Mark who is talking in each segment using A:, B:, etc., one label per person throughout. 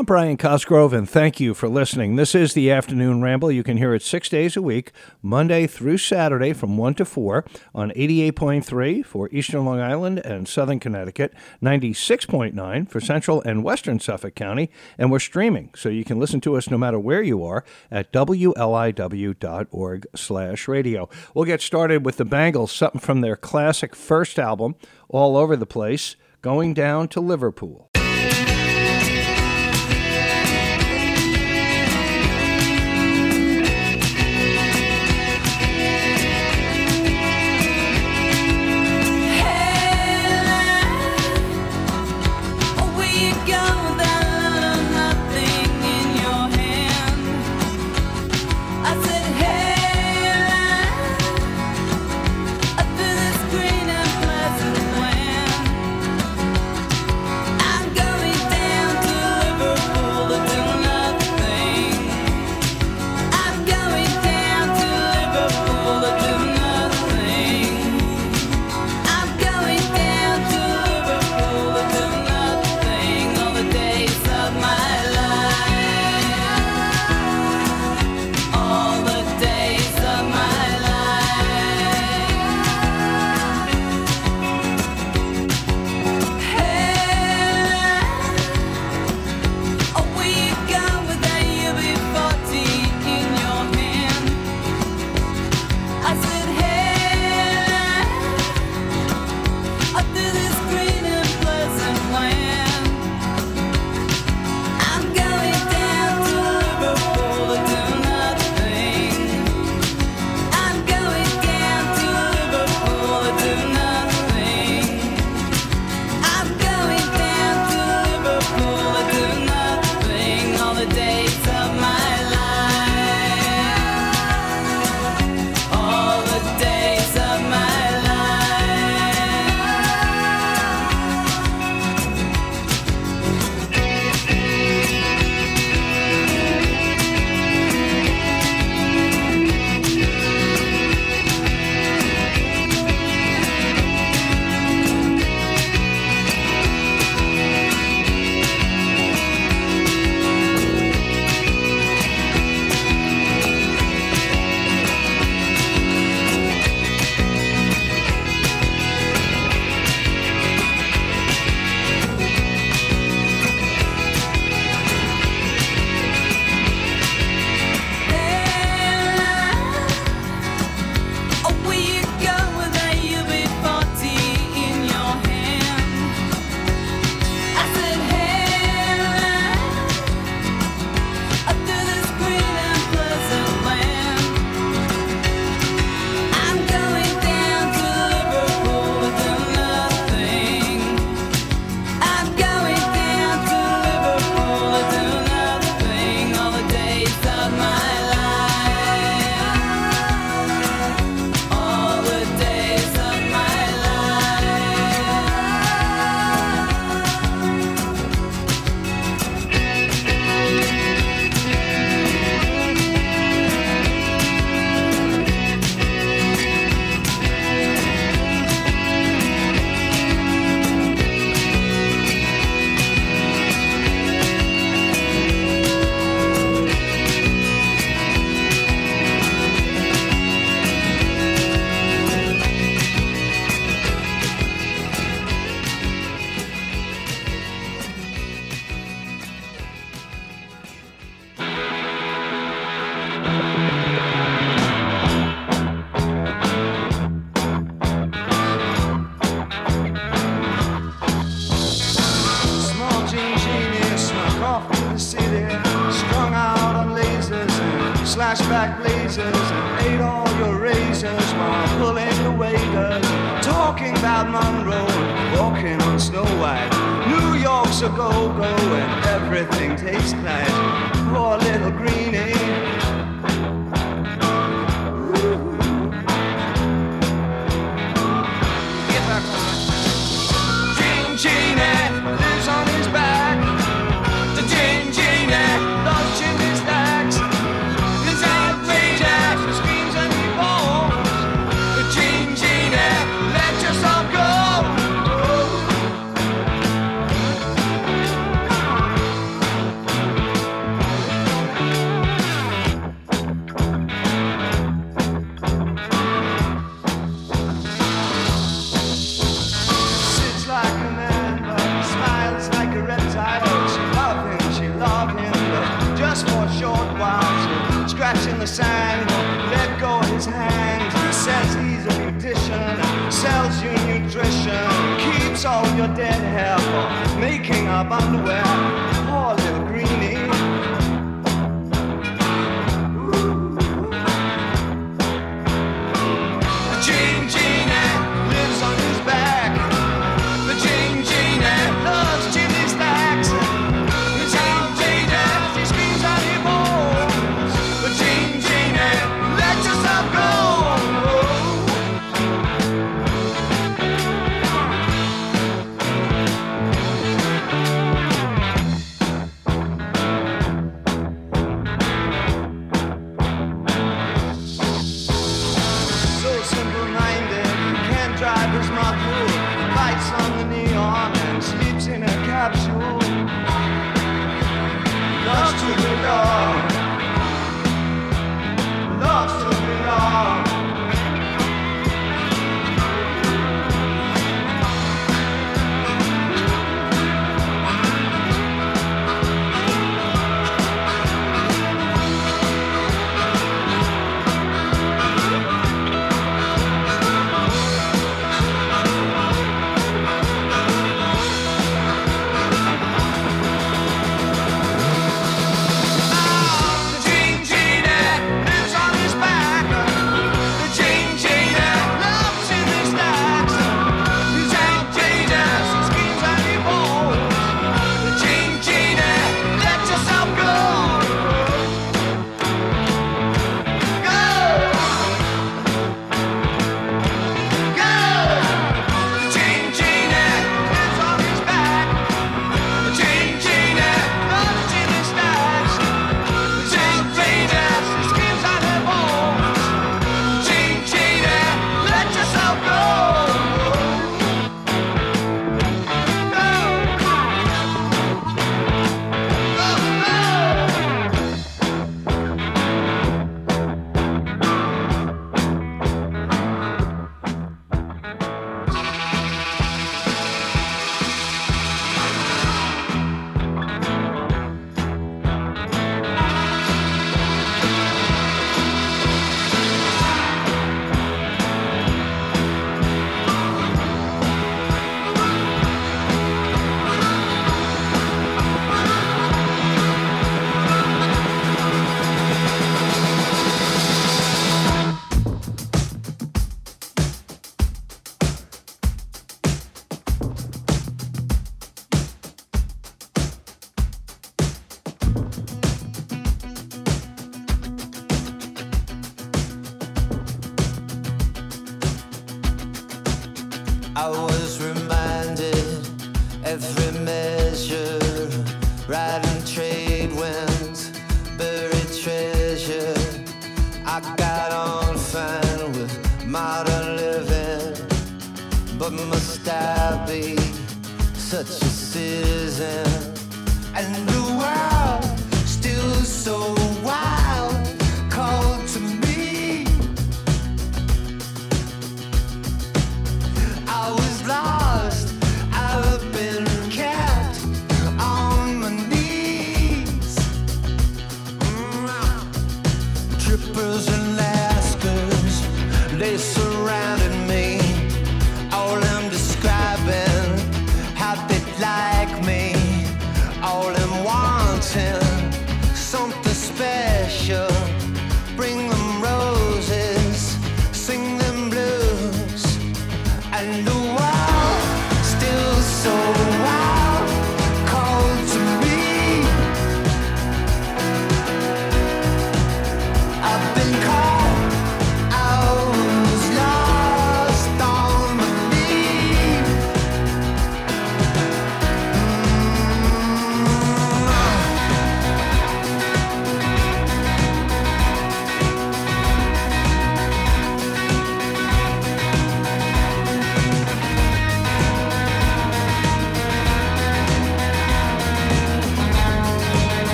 A: I'm Brian Cosgrove, and thank you for listening. This is the Afternoon Ramble. You can hear it six days a week, Monday through Saturday from 1 to 4 on 88.3 for Eastern Long Island and Southern Connecticut, 96.9 for Central and Western Suffolk County, and we're streaming, so you can listen to us no matter where you are at wliw.org slash radio. We'll get started with the Bangles, something from their classic first album, All Over the Place, Going Down to Liverpool.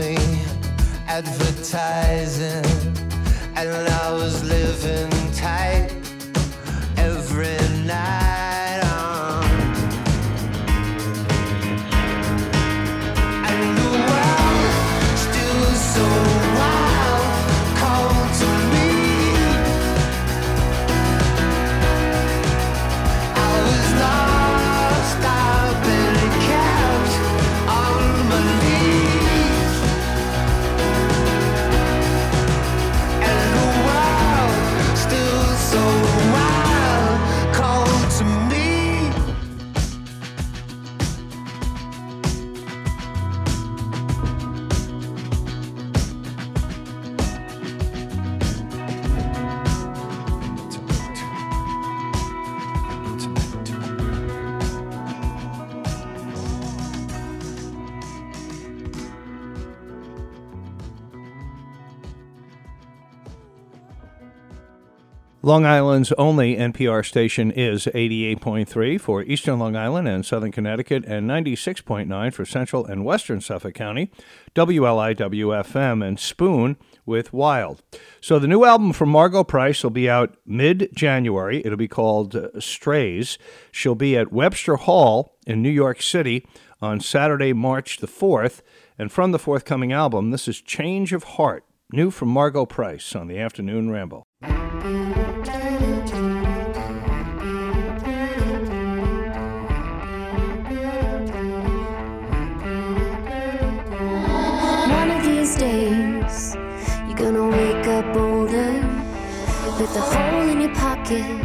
B: me advertising, and I was living tight every night.
C: Long Island's only NPR station is 88.3 for Eastern Long Island and Southern Connecticut and 96.9 for Central and Western Suffolk County, WLIWFM and Spoon with Wild. So the new album from Margo Price will be out mid-January. It'll be called uh, Strays. She'll be at Webster Hall in New York City on Saturday, March the 4th. And from the forthcoming album, this is Change of Heart, new from Margo Price on the Afternoon Ramble.
D: Days, you're gonna wake up older with a hole in your pocket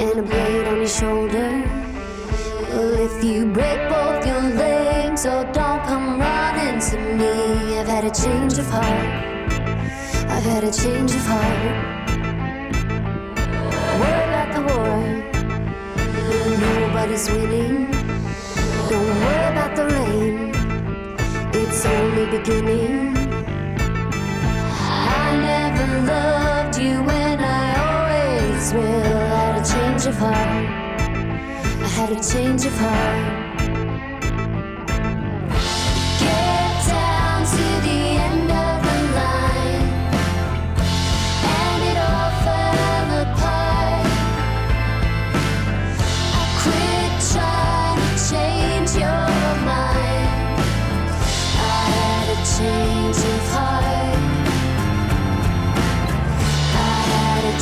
D: and a blade on your shoulder. Well, if you break both your legs, oh, don't come running to me. I've had a change of heart. I've had a change of heart. Worry about the war. Nobody's winning. Don't worry about the. It's beginning. I never loved you and I always will. I had a change of heart. I had a change of heart.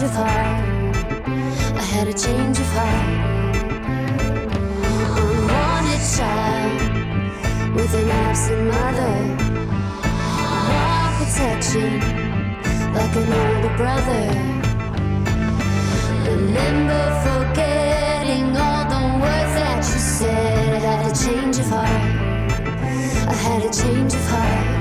D: change of heart. I had a change of heart. Unwanted child with an absent mother. Want protection like an older brother. Remember forgetting all the words that you said. I had a change of heart. I had a change of heart.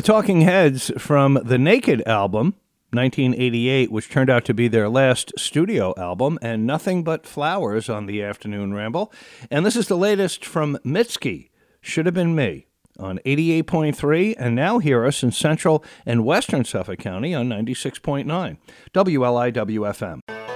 D: The
C: Talking Heads from the Naked album, 1988, which turned out to be their last studio album, and Nothing But Flowers on the Afternoon Ramble. And this is the latest from Mitski, Should Have Been Me, on 88.3, and now hear us in central and western Suffolk County on 96.9, WLIWFM.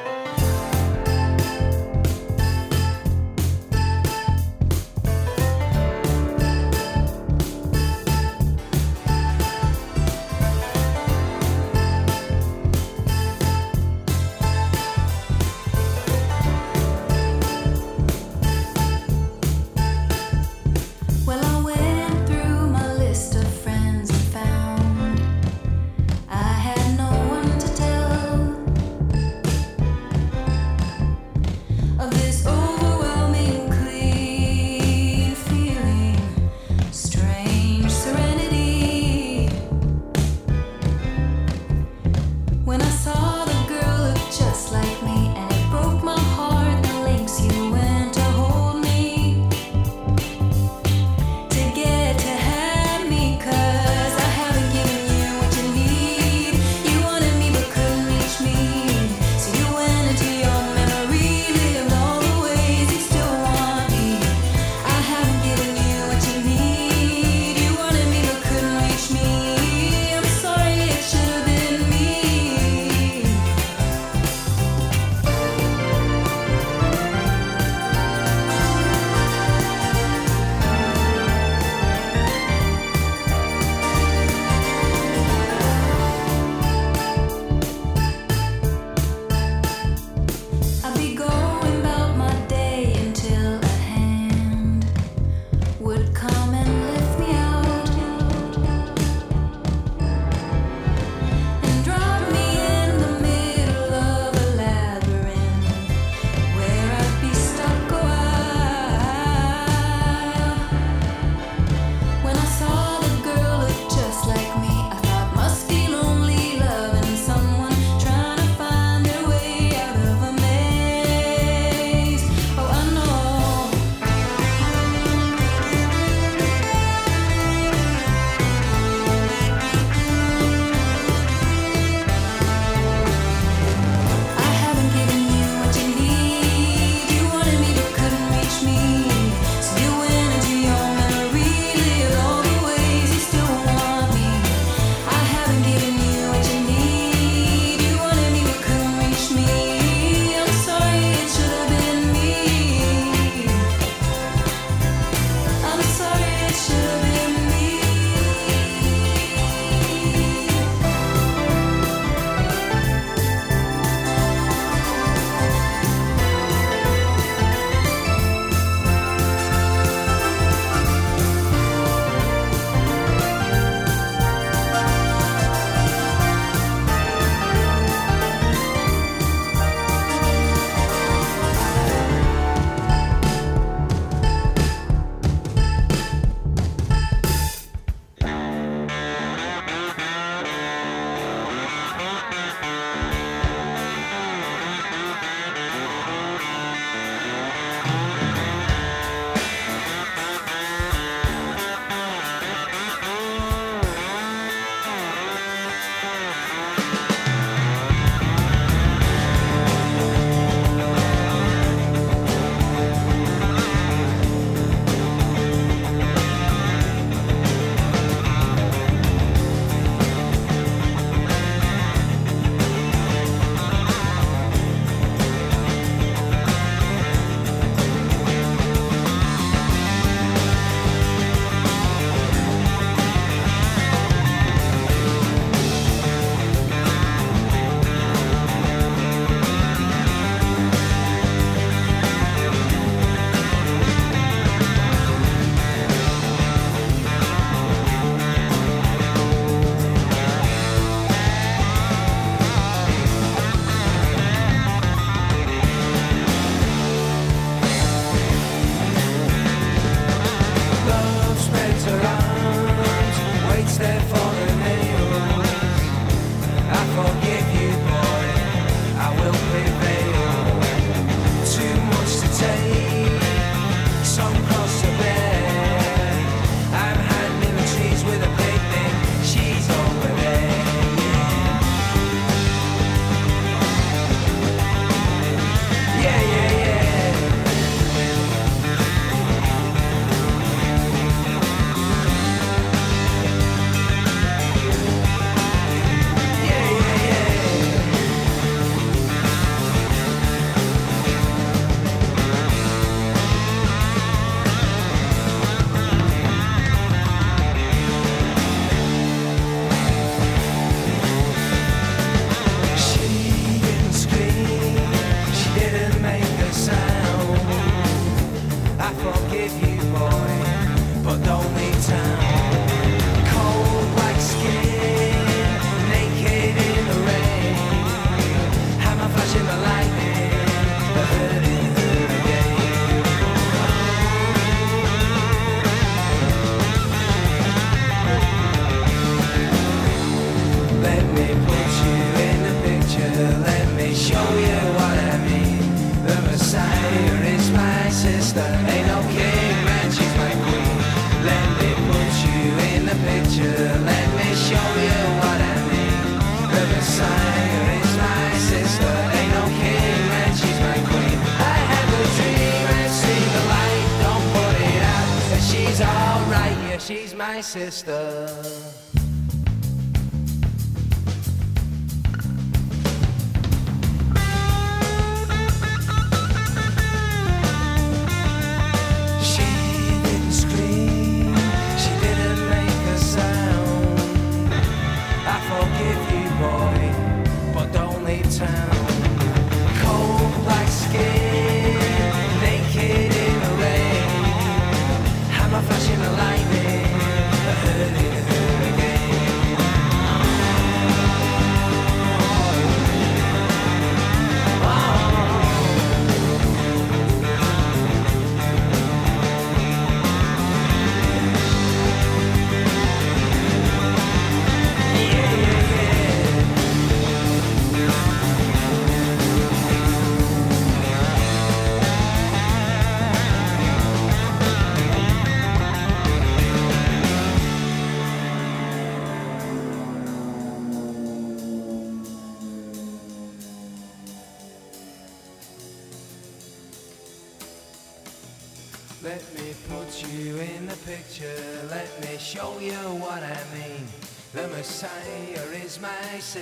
E: sisters.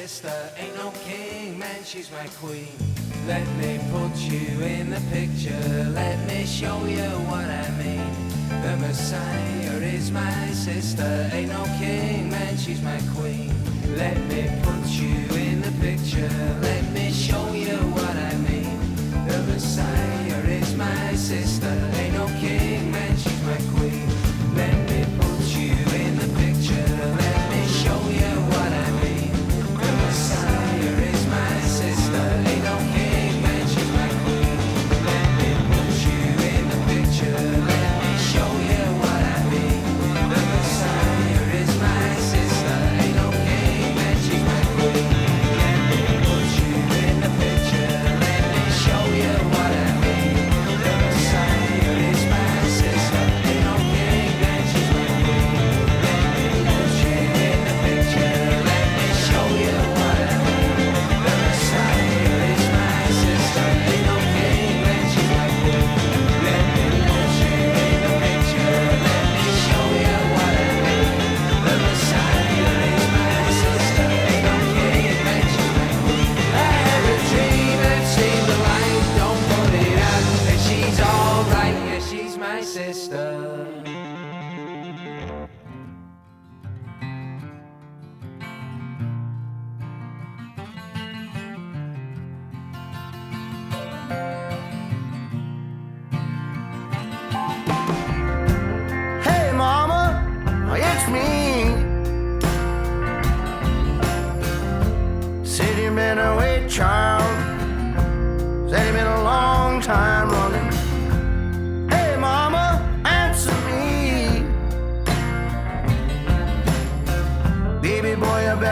E: sister, ain't no king, man, she's my queen. Let me put you in the picture.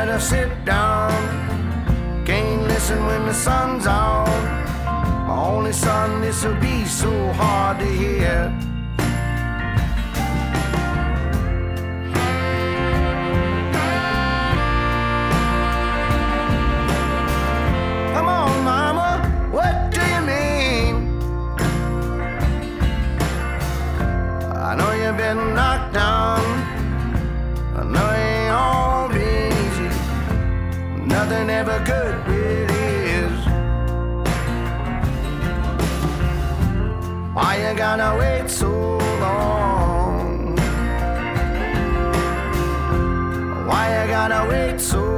E: let
F: sit down. Can't listen when the sun's out. My only son, this'll be so hard to hear. Come on, Mama, what do you mean? I know you've been knocked than ever could it is. Why you gonna wait so long? Why you gonna wait so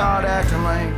F: start acting
G: lame.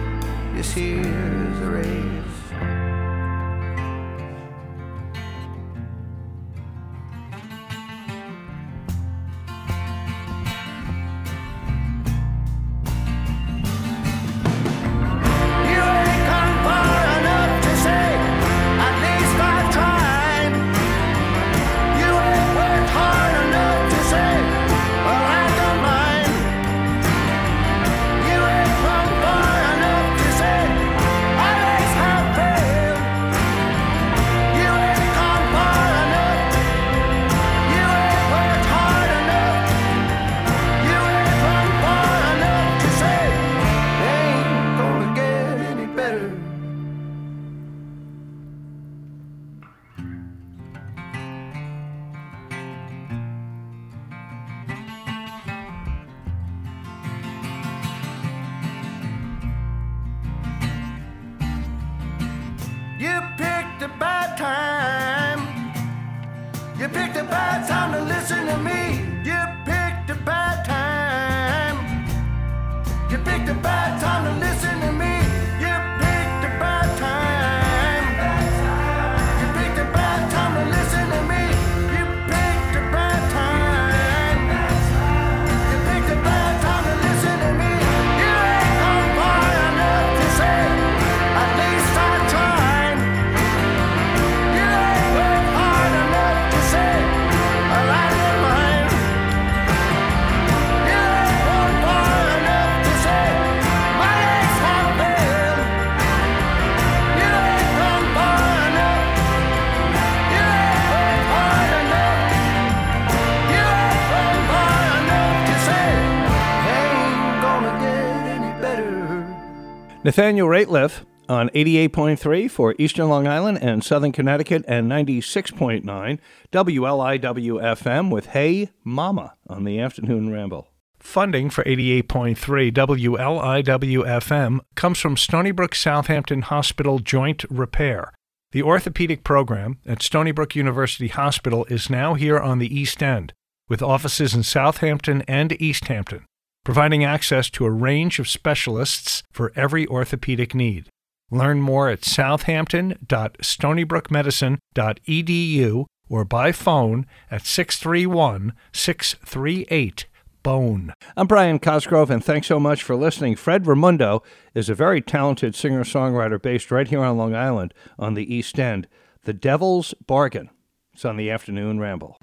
C: Nathaniel Rateliff on 88.3 for Eastern Long Island and Southern Connecticut and 96.9 WLIW-FM with Hey Mama on the Afternoon Ramble. Funding for 88.3 WLIW-FM comes from Stony Brook Southampton Hospital Joint Repair. The orthopedic program at Stony Brook University Hospital is now here on the East End, with offices in Southampton and East Hampton providing access to a range of specialists for every orthopedic need. Learn more at southampton.stonybrookmedicine.edu or by phone at 631 638 Bone. I'm Brian Cosgrove, and thanks so much for listening. Fred Ramundo is a very talented singer songwriter based right here on Long Island on the East End. The Devil's Bargain. It's on the Afternoon Ramble.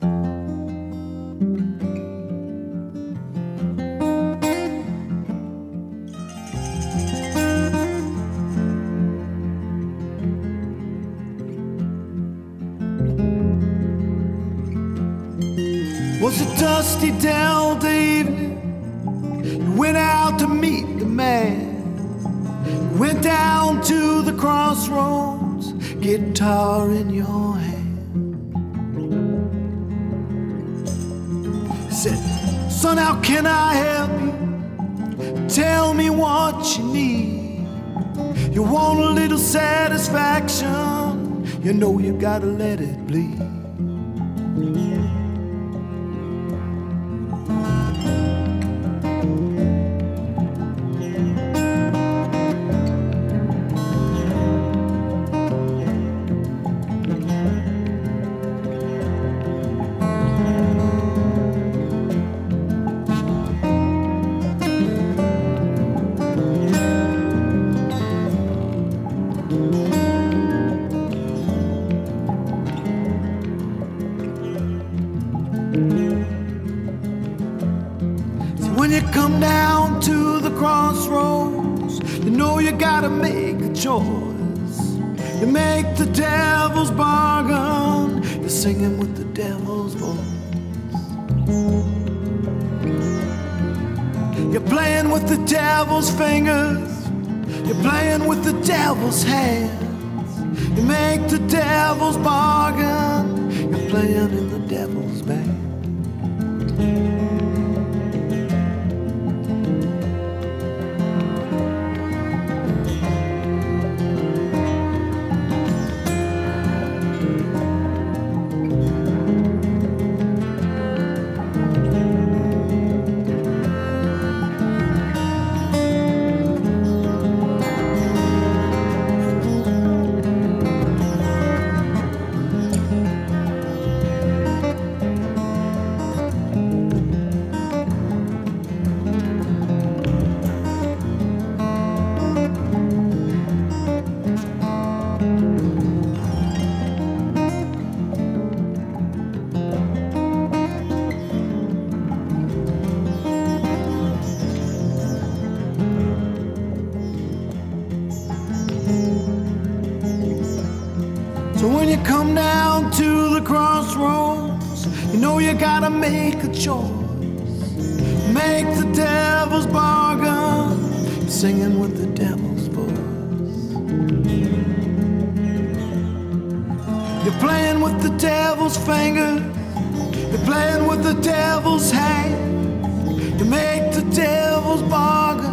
G: Was a dusty Delta evening. You went out to meet the man. You went down to the crossroads, guitar in your hand. Said, Son, how can I help you? Tell me what you need. You want a little satisfaction. You know you gotta let it bleed. Devil's hands. You make the devil's bargain, crossroads, you know you gotta make a choice. Make the devil's bargain, singing with the devil's voice. You're playing with the devil's fingers, you're playing with the devil's hand. You make the devil's bargain,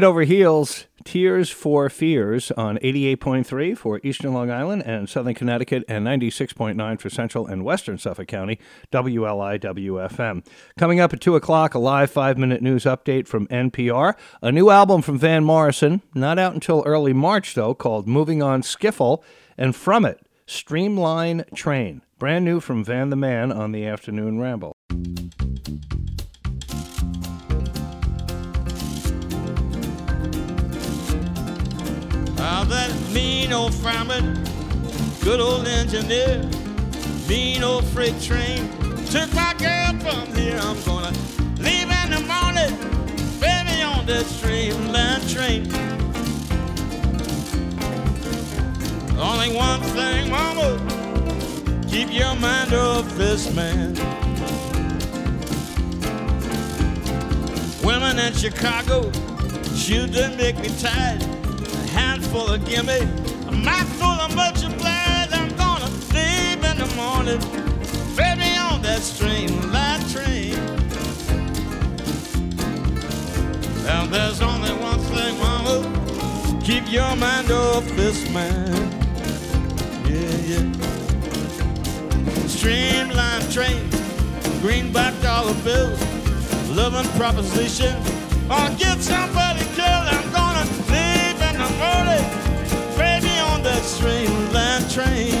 C: Head over heels, Tears for Fears on 88.3 for Eastern Long Island and Southern Connecticut and 96.9 for Central and Western Suffolk County, WLIWFM. Coming up at 2 o'clock, a live five minute news update from NPR. A new album from Van Morrison, not out until early March though, called Moving On Skiffle, and from it, Streamline Train. Brand new from Van the Man on the Afternoon Ramble.
H: Ah, that mean old fireman, good old engineer, mean old freight train. Took my girl from here. I'm gonna leave in the morning, baby, on that streamline train. Only one thing, mama, keep your mind off this man. Women in Chicago, shoes that make me tired. A handful of gimme, a mouthful of multiplied. I'm gonna leave in the morning, baby, on that streamline train. And there's only one thing, mama, keep your mind off this man. Yeah, yeah. Streamline train, greenback dollar bills, loving proposition. I'll get somebody on that train.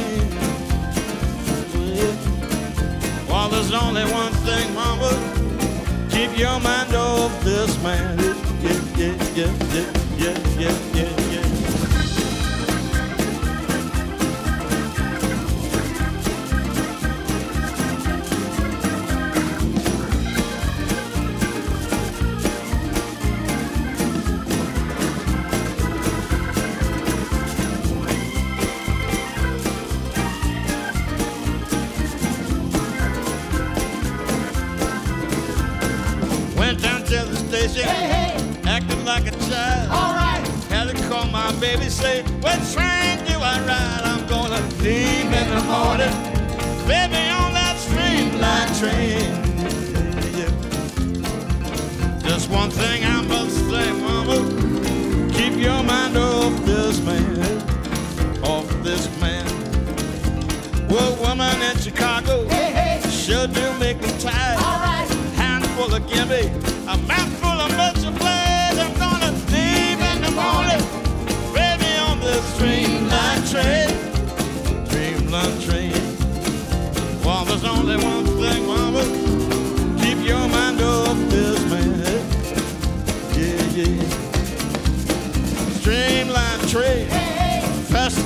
H: Well, there's only one thing, mama. Keep your mind off this man. Yeah, yeah, yeah, yeah, yeah, yeah, yeah,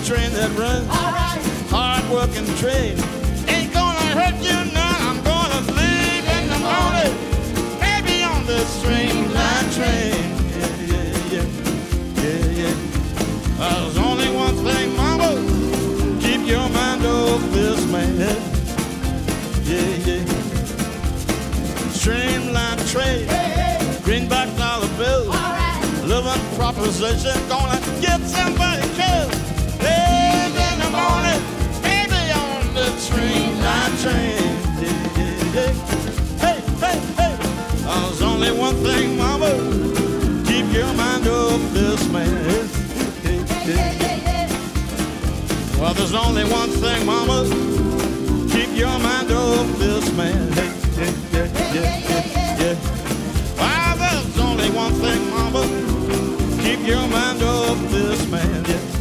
H: train that runs hard working train. Ain't gonna hurt you none. I'm gonna leave in the morning. Baby on the streamline train. Yeah, yeah, yeah. Yeah, yeah. Uh, there's only one thing, mama. Keep your mind off this man. Yeah, yeah. Streamline train. Greenback dollar bills. Living proposition. Gonna get somebody Yeah, yeah, yeah. Hey, hey, hey. There's only one thing, mama. Keep your mind off this man. Well, there's only one thing, mama. Keep your mind off this man. Yeah, yeah, yeah. Well, there's only one thing, mama. Keep your mind off this man.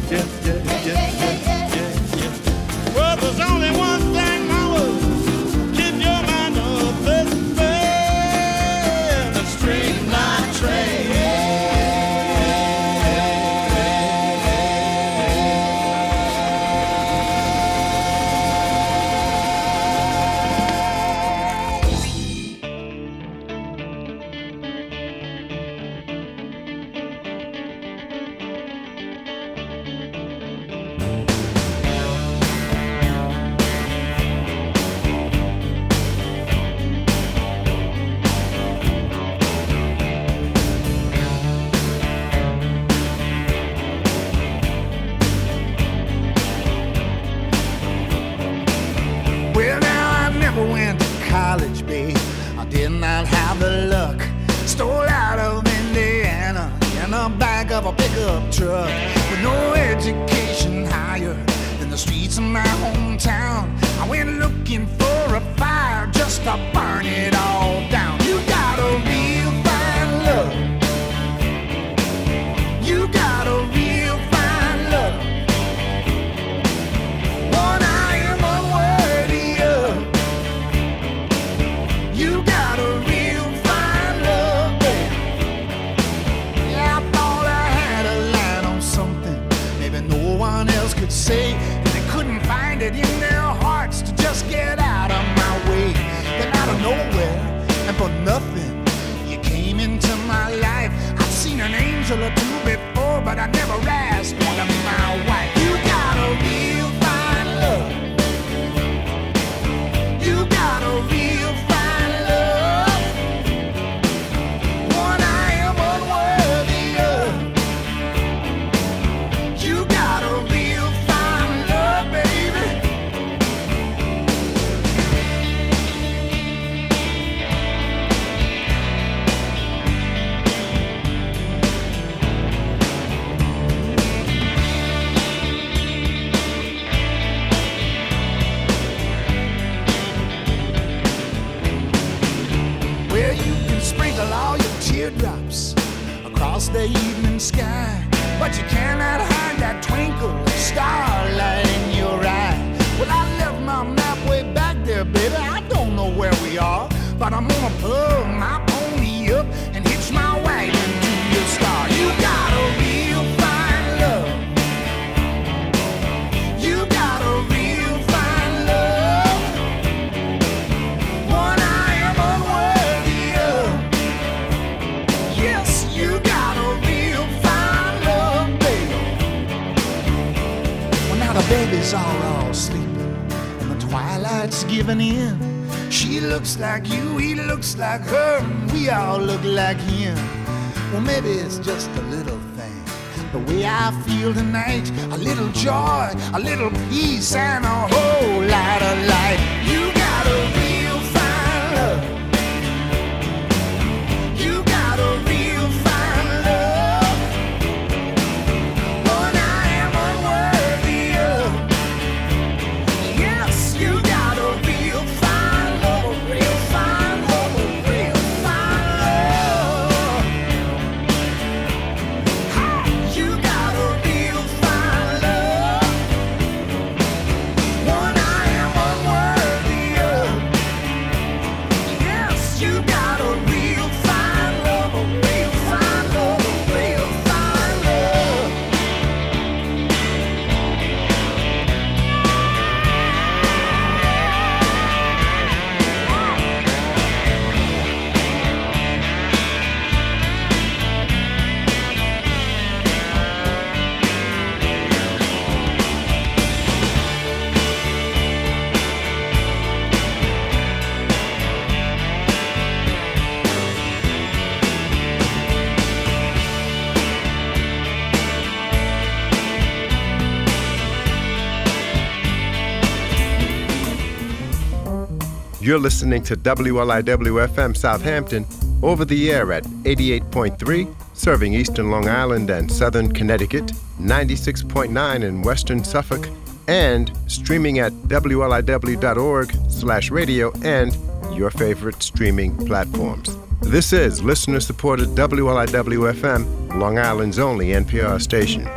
I: You're listening to WLIW FM Southampton over the air at 88.3, serving eastern Long Island and southern Connecticut, 96.9 in western Suffolk, and streaming at wliw.org/radio and your favorite streaming platforms. This is listener supported WLIW FM, Long Island's only NPR station.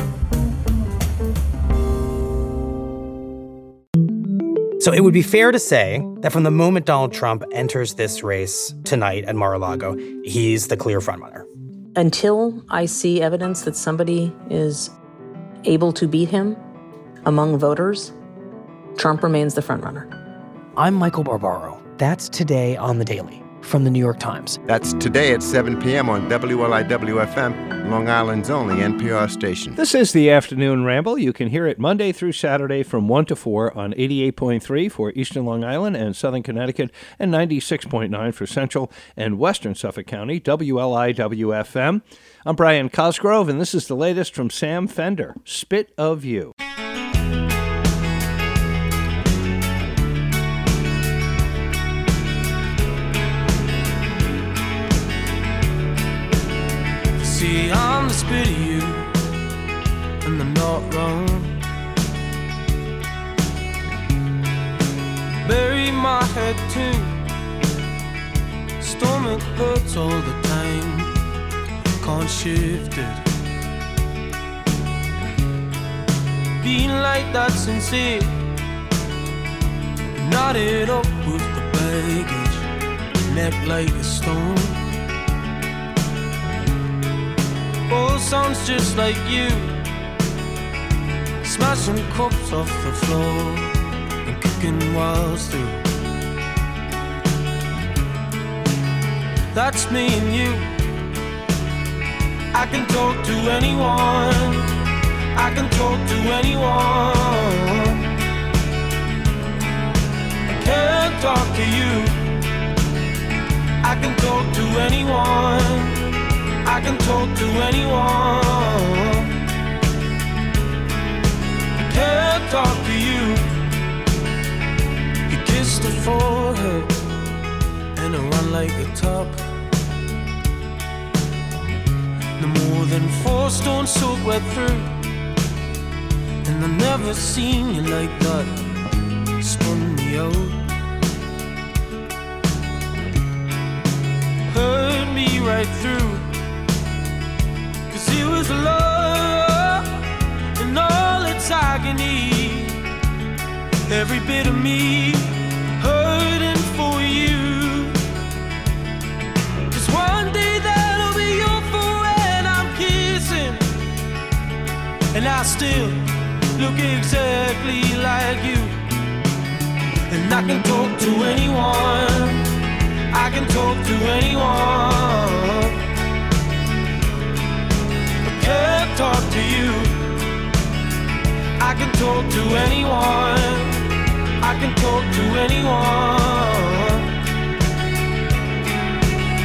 J: So it would be fair to say that from the moment Donald Trump enters this race tonight at Mar a Lago, he's the clear frontrunner.
K: Until I see evidence that somebody is able to beat him among voters, Trump remains the frontrunner.
J: I'm Michael Barbaro. That's today on The Daily from the New York Times.
I: That's today at 7 p.m. on WLIWFM, Long Island's only NPR station.
C: This is the Afternoon Ramble. You can hear it Monday through Saturday from 1 to 4 on 88.3 for Eastern Long Island and Southern Connecticut, and 96.9 for Central and Western Suffolk County, WLIWFM. I'm Brian Cosgrove, and this is the latest from Sam Fender Spit of You.
E: see, I'm the
L: spit of you, and I'm not wrong. Bury my head too. Stomach hurts all the time. Can't shift it. Being like that sincere, knotted up with the baggage, neck like a stone. Oh, sounds just like you. Smashing cups off the floor and kicking walls through. That's me and you. I can talk to anyone. I can talk to anyone. I can't talk to you. I can talk to anyone. I can talk to anyone. I can't talk to you. You kissed the forehead and I run like a top. No more than four stones soaked wet through. And I never seen you like that. Spun me out. Hurt me right through. It love and all its agony. Every bit of me hurting for you. Cause one day that'll be your fault when I'm kissing. And I still look exactly like you. And I can talk to anyone. I can talk to anyone. I can't talk to you. I can talk to anyone. I can talk to anyone.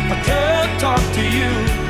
L: I can't talk to you.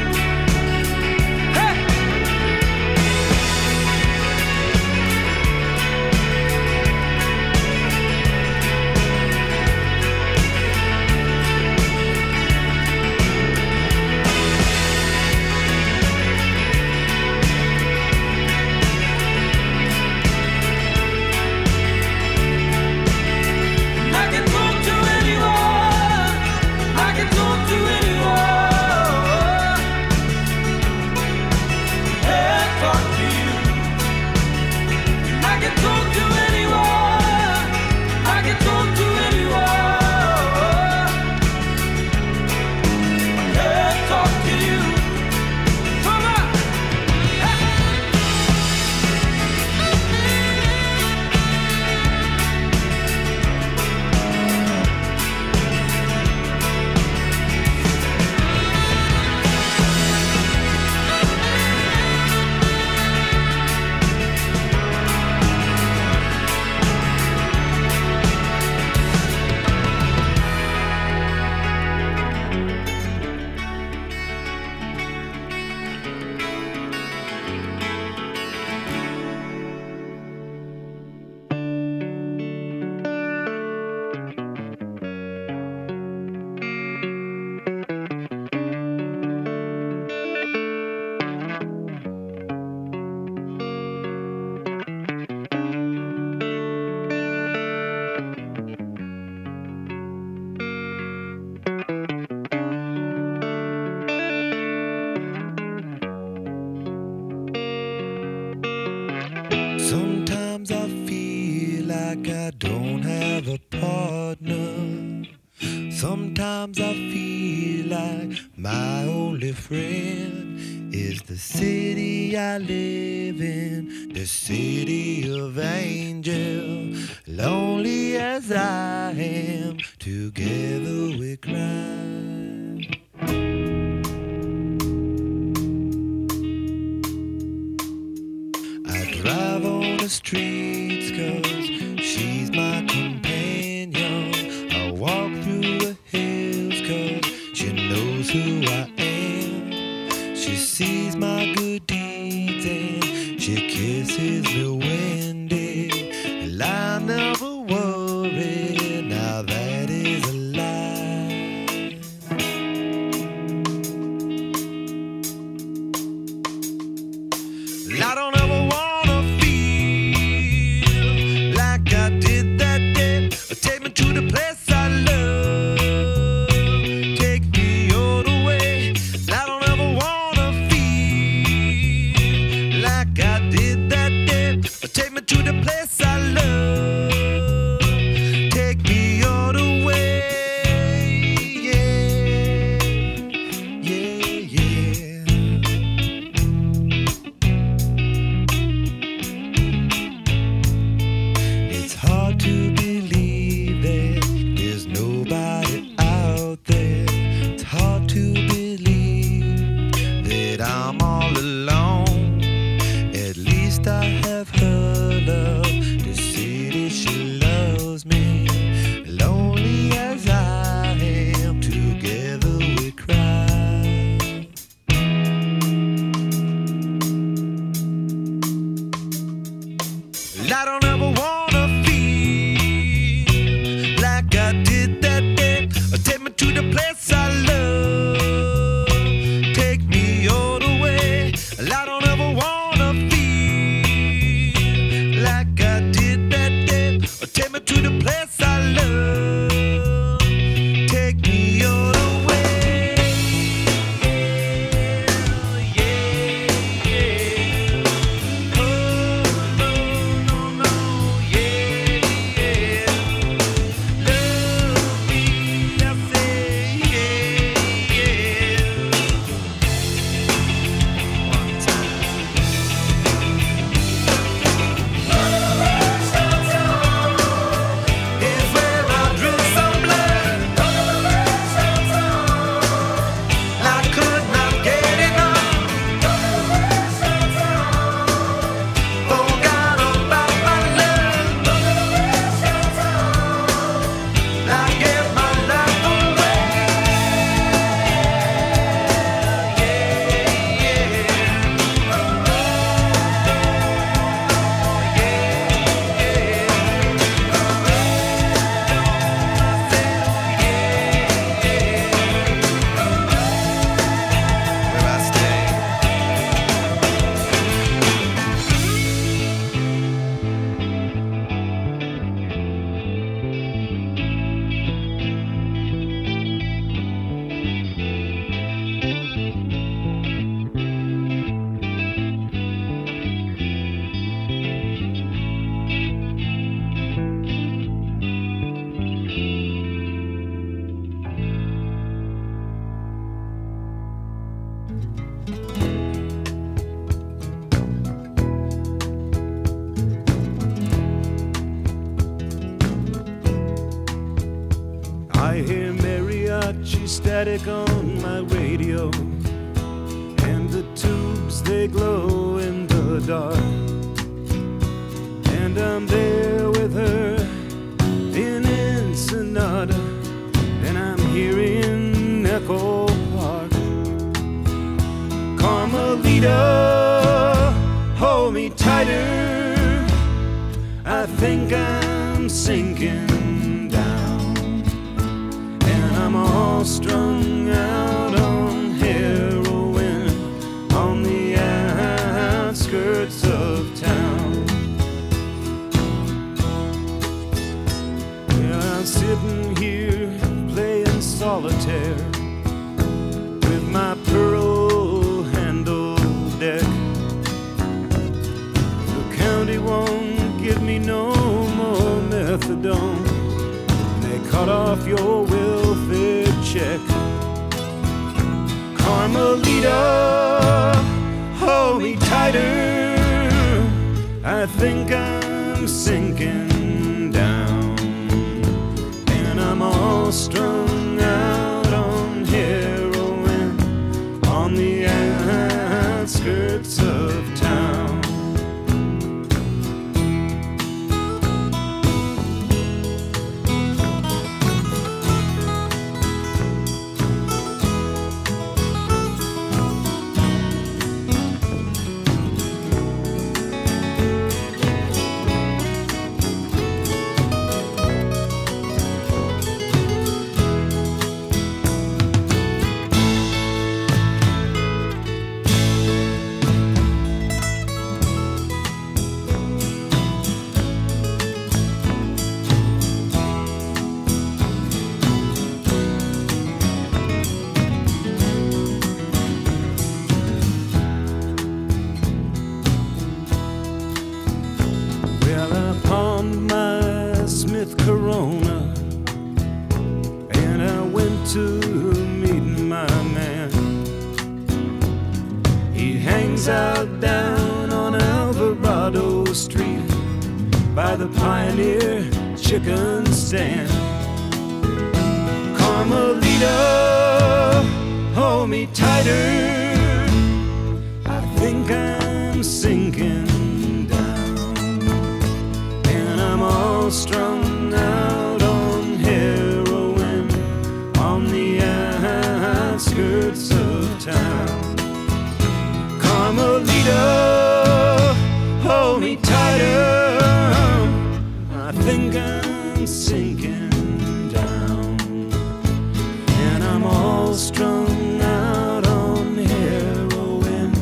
M: And
N: I'm all
B: strung out on heroin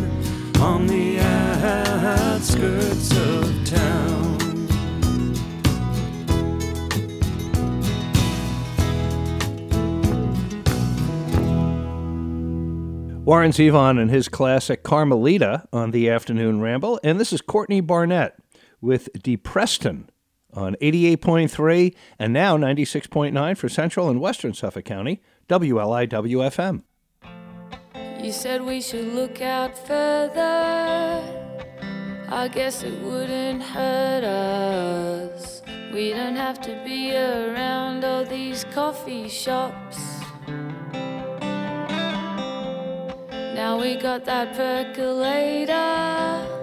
B: on the outskirts of town.
C: Warren Zevon and his classic Carmelita on the Afternoon Ramble. And this is Courtney Barnett with Depreston on 88.3 and now 96.9 for Central and Western Suffolk County, WLIWFM.
O: You said we should look out further. I guess it wouldn't hurt us. We don't have to be around all these coffee shops. Now we got that percolator.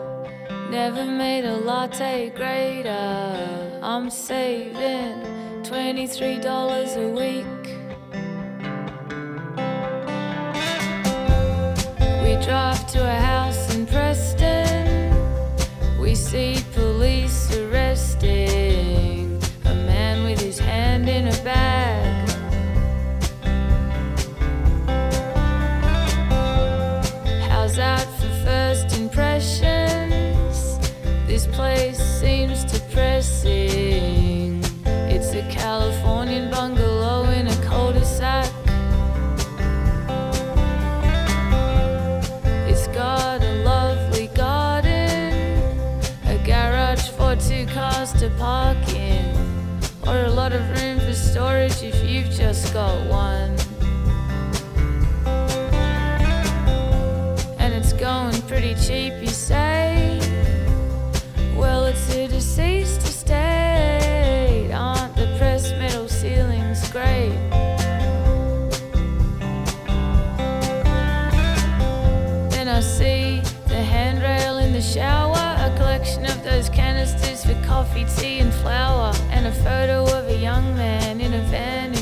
O: Never made a latte greater. I'm saving $23 a week. We drive to a house in Preston. We see police arresting place seems depressing. It's a Californian bungalow in a cul-de-sac. It's got a lovely garden, a garage for two cars to park in, or a lot of room for storage if you've just got one. And it's going pretty cheap, you say? Coffee, tea, and flour, and a photo of a young man in a van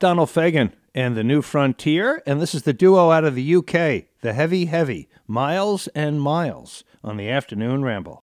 C: Donald Fagen and the New Frontier, and this is the duo out of the UK, the Heavy Heavy, Miles and Miles, on the Afternoon Ramble.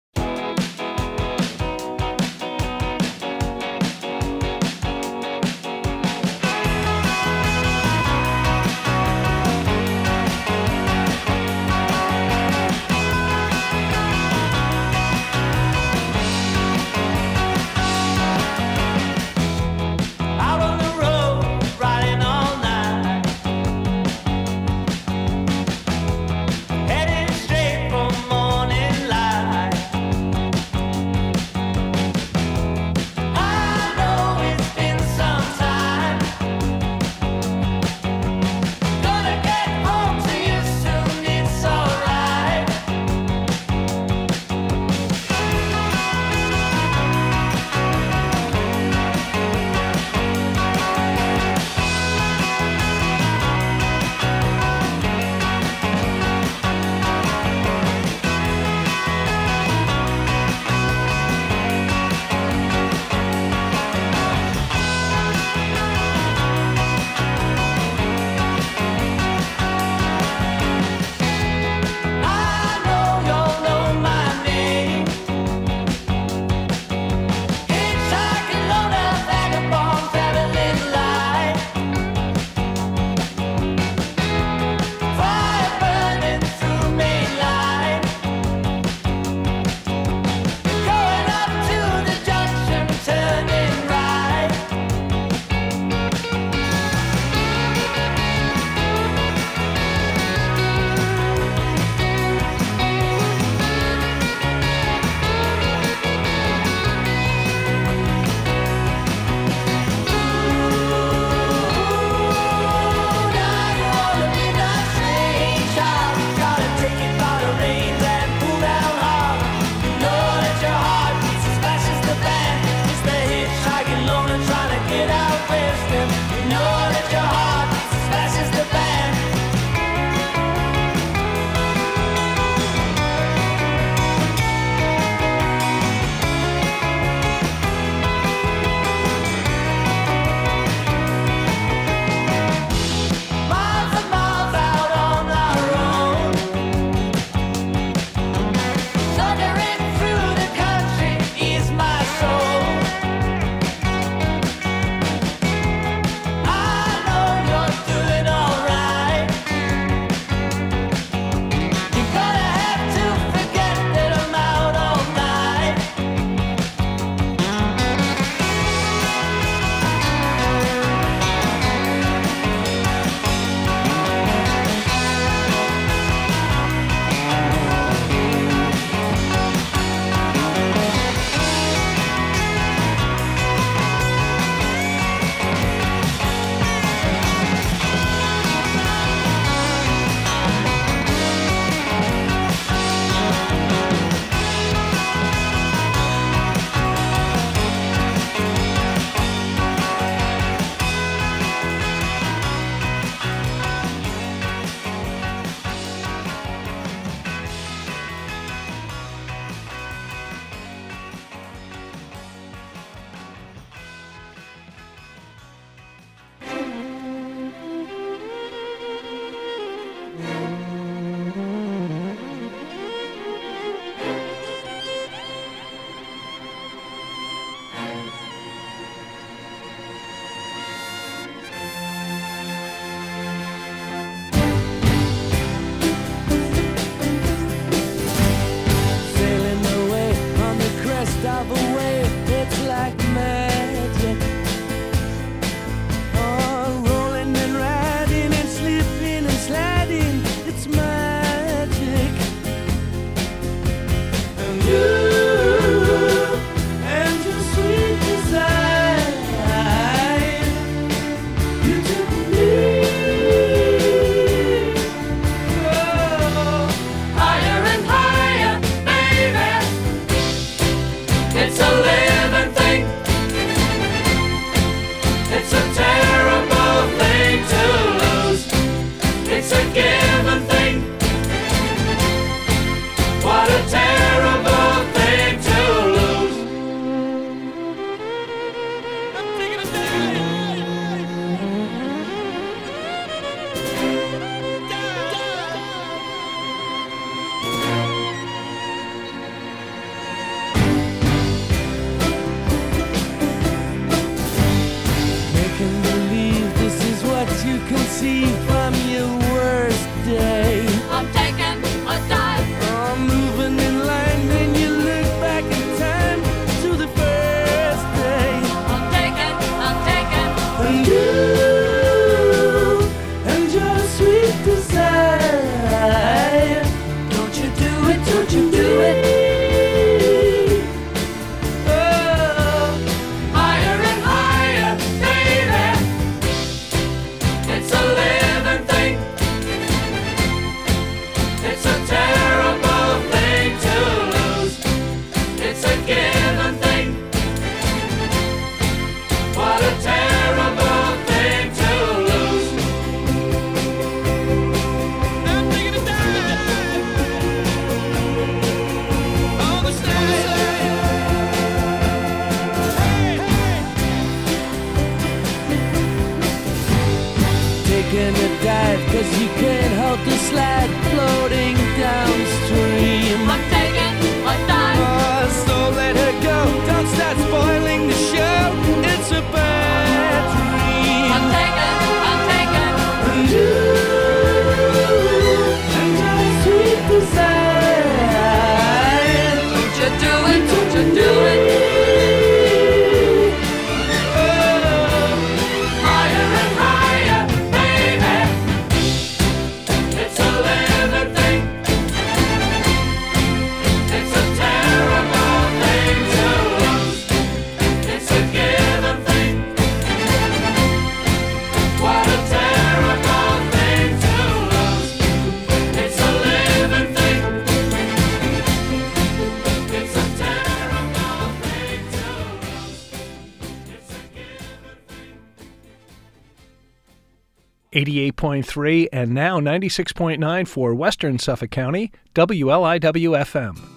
P: 88.3 and now 96.9 for Western Suffolk County, WLIW FM.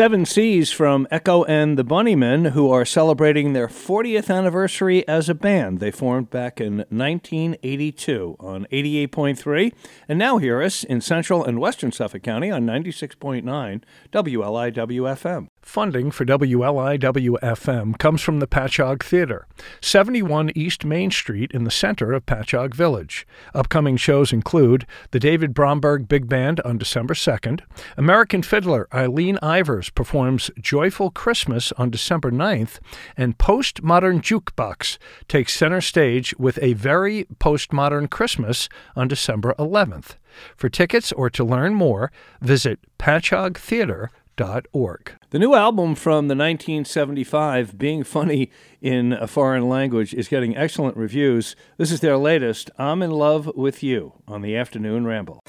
Q: Seven Seas
C: from Echo and the Bunnymen, who are celebrating their 40th anniversary as a band. They formed back in 1982 on 88.3, and now hear us in central and western Suffolk County on 96.9 WLIWFM. Funding for WLIWFM comes from the Patchogue Theater, 71 East Main Street in the center of Patchogue Village. Upcoming shows include the David Bromberg Big Band on December 2nd, American fiddler Eileen Ivers performs Joyful Christmas on December 9th, and Postmodern Jukebox takes center stage with a very postmodern Christmas on December 11th. For tickets or to learn more, visit patchoguetheater.org. The new album from the 1975, Being Funny in a Foreign Language, is getting excellent reviews. This is their latest, I'm in Love with You, on the Afternoon Ramble.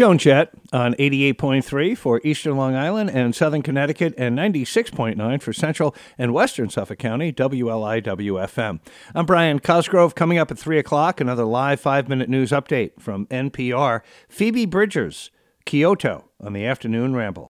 R: Joan Chet on 88.3 for Eastern Long Island and Southern Connecticut and 96.9 for Central and Western Suffolk County, WLIWFM. I'm Brian Cosgrove. Coming up at 3 o'clock, another live five minute news update from NPR. Phoebe Bridgers, Kyoto, on the afternoon ramble.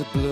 S: a blue.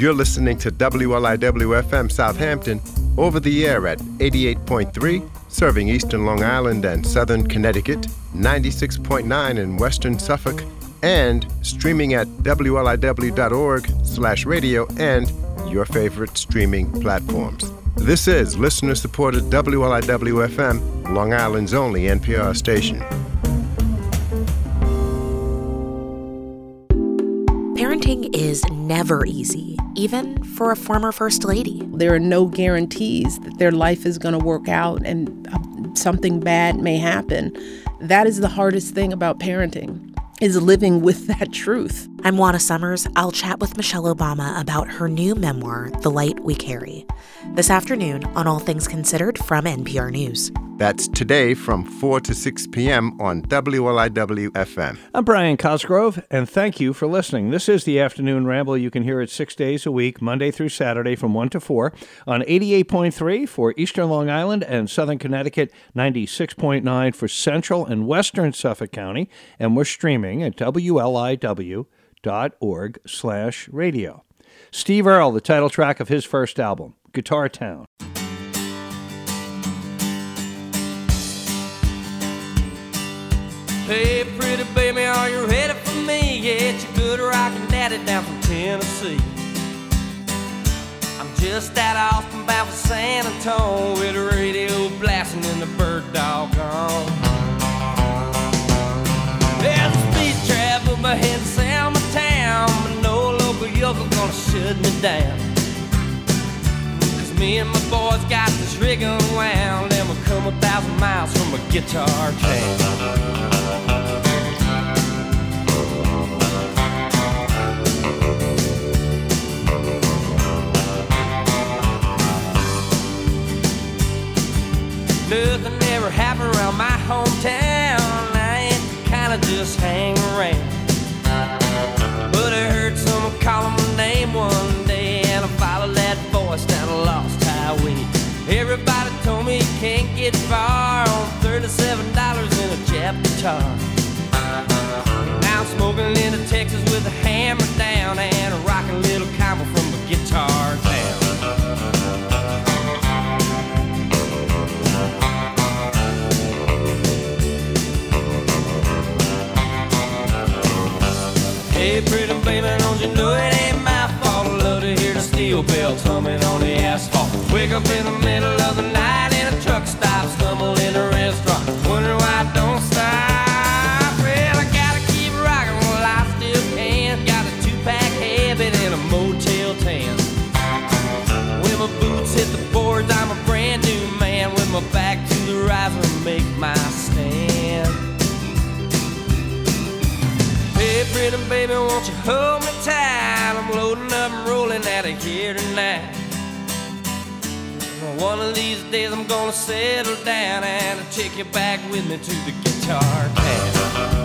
S: You're
I: listening to WLIW FM Southampton over the air at 88.3, serving eastern Long Island and southern Connecticut, 96.9 in western Suffolk, and streaming at wliw.org slash radio and your favorite streaming platforms. This is listener-supported WLIW FM, Long Island's only NPR station.
T: Is never easy, even for a former First Lady.
U: There are no guarantees that their life is going to work out and uh, something bad may happen. That is the hardest thing about parenting is living with that truth.
T: I'm Juana Summers. I'll chat with Michelle Obama about her new memoir, The Light We Carry, this afternoon on All Things Considered from NPR News.
I: That's today from 4 to 6 p.m. on WLIW FM.
C: I'm Brian Cosgrove, and thank you for listening. This is the Afternoon Ramble. You can hear it six days a week, Monday through Saturday from 1 to 4 on 88.3 for Eastern Long Island and Southern Connecticut, 96.9 for Central and Western Suffolk County, and we're streaming at WLIW.org slash radio. Steve Earle, the title track of his first album, Guitar Town.
B: Hey, pretty baby, are you ready for me? Yeah, it's your good rockin' daddy down from Tennessee. I'm just out Austin bound for San Antonio with the radio blasting and the bird dog on. Shut me down. Cause me and my boys got this rig unwound, and we'll come a thousand miles from a guitar town. Nothing ever happened around my hometown. I ain't kind of just hang Guitar. Now I'm smoking into Texas with a hammer down and a rocking little combo from a guitar town. Hey, pretty baby, don't you know it ain't my fault? I love to hear the steel bells humming on the asphalt. Wake up in the won't you hold me tight? I'm loading up and rolling out of here tonight. One of these days I'm gonna settle down and I'll take you back with me to the guitar town.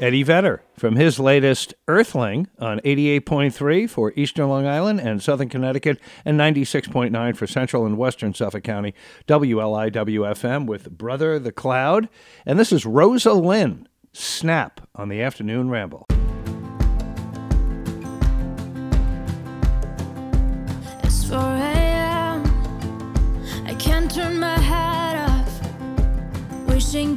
C: Eddie Vedder from his latest Earthling on 88.3 for Eastern Long Island and Southern Connecticut and 96.9 for Central and Western Suffolk County, WLIWFM with Brother the Cloud. And this is Rosa Linn, Snap on the Afternoon Ramble.
O: It's 4 a.m. I can't turn my head off. Wishing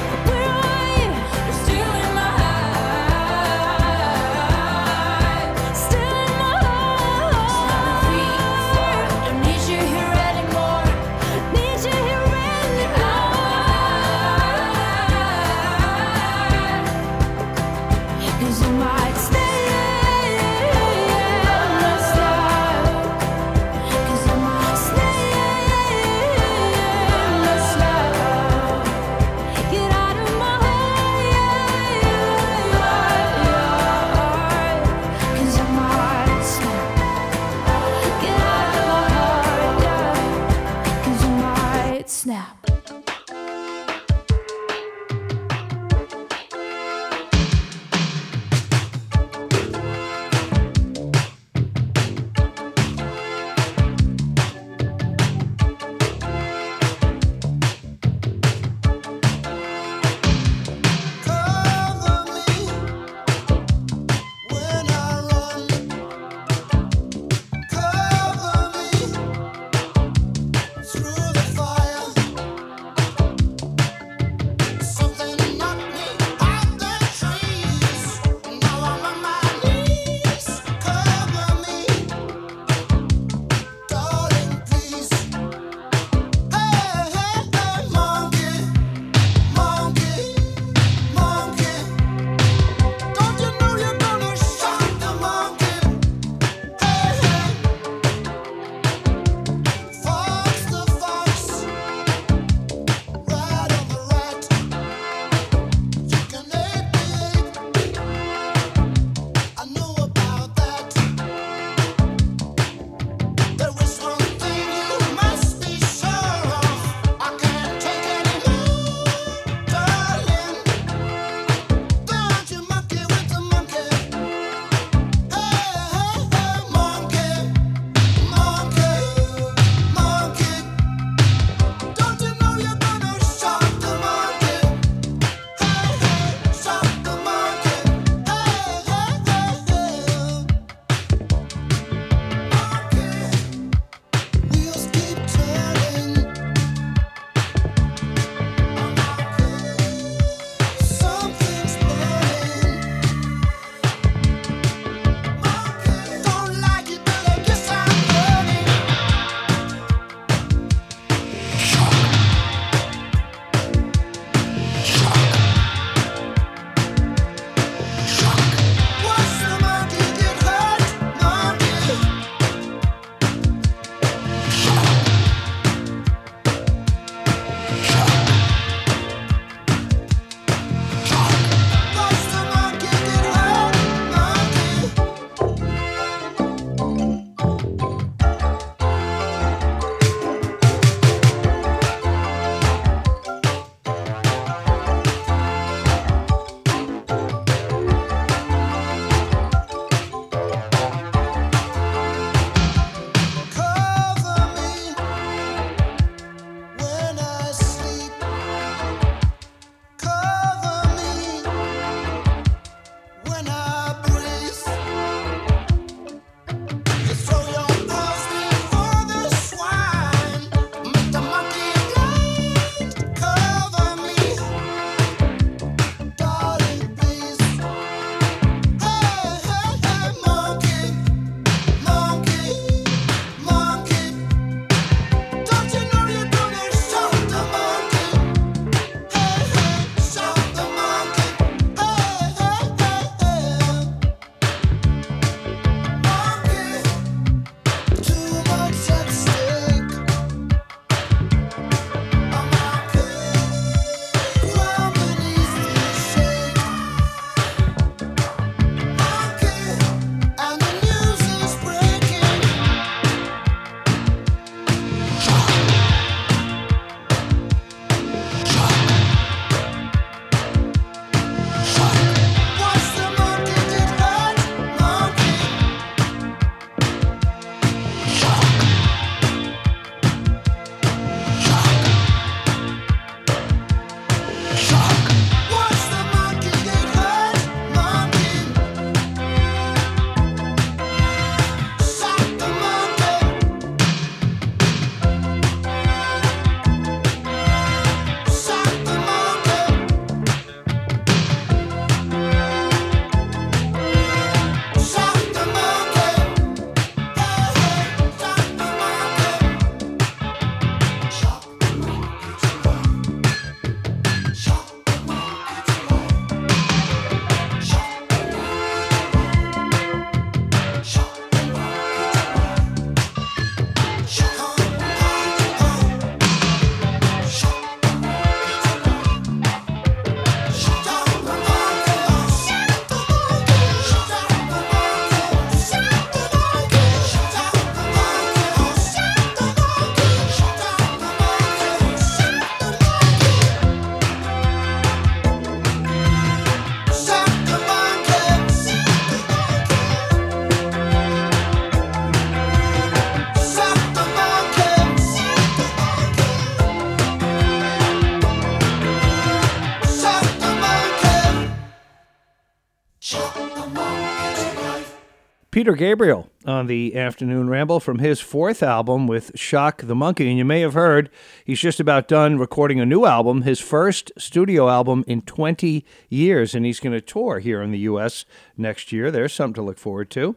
C: Peter Gabriel on the afternoon ramble from his fourth album with Shock the Monkey. And you may have heard he's just about done recording a new album, his first studio album in 20 years. And he's going to tour here in the U.S. next year. There's something to look forward to.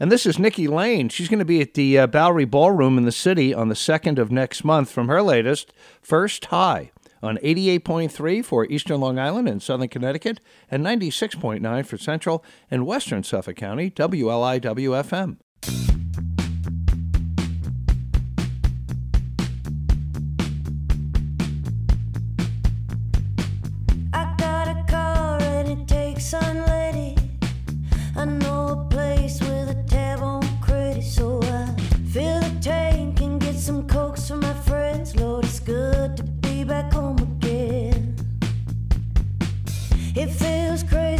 C: And this is Nikki Lane. She's going to be at the uh, Bowery Ballroom in the city on the 2nd of next month from her latest, First High on 88.3 for eastern Long Island and southern Connecticut, and 96.9 for central and western Suffolk County, WLIWFM.
R: some cokes my friends. Lord, it's good to be back home. It feels crazy.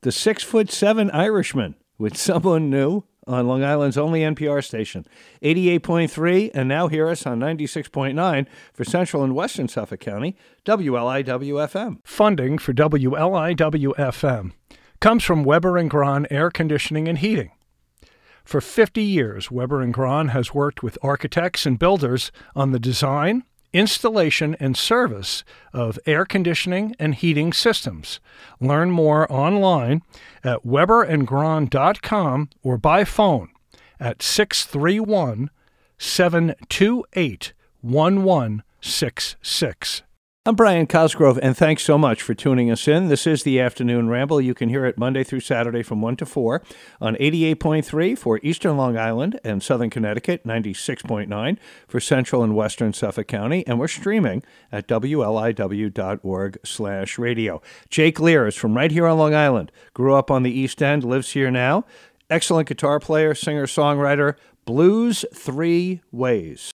R: The
C: six foot seven Irishman, with someone new on Long Island's only NPR station, 88.3, and now hear us on 96.9 for Central and Western Suffolk County, WLIWFM. Funding for WLIWFM comes from Weber and Grahn Air Conditioning and Heating. For 50 years, Weber and Grahn has worked with architects and builders on the design, installation, and service of air conditioning and heating systems. Learn more online at weberandgrahn.com or by phone at 631 728 1166. I'm Brian Cosgrove, and thanks so much for tuning us in. This is the Afternoon Ramble. You can hear it Monday through Saturday from 1 to 4 on 88.3 for Eastern Long Island and Southern Connecticut, 96.9 for Central and Western Suffolk County, and we're streaming at wliw.org slash radio. Jake Lear is from right here on Long Island, grew up on the East End, lives here now. Excellent guitar player, singer, songwriter, blues three ways.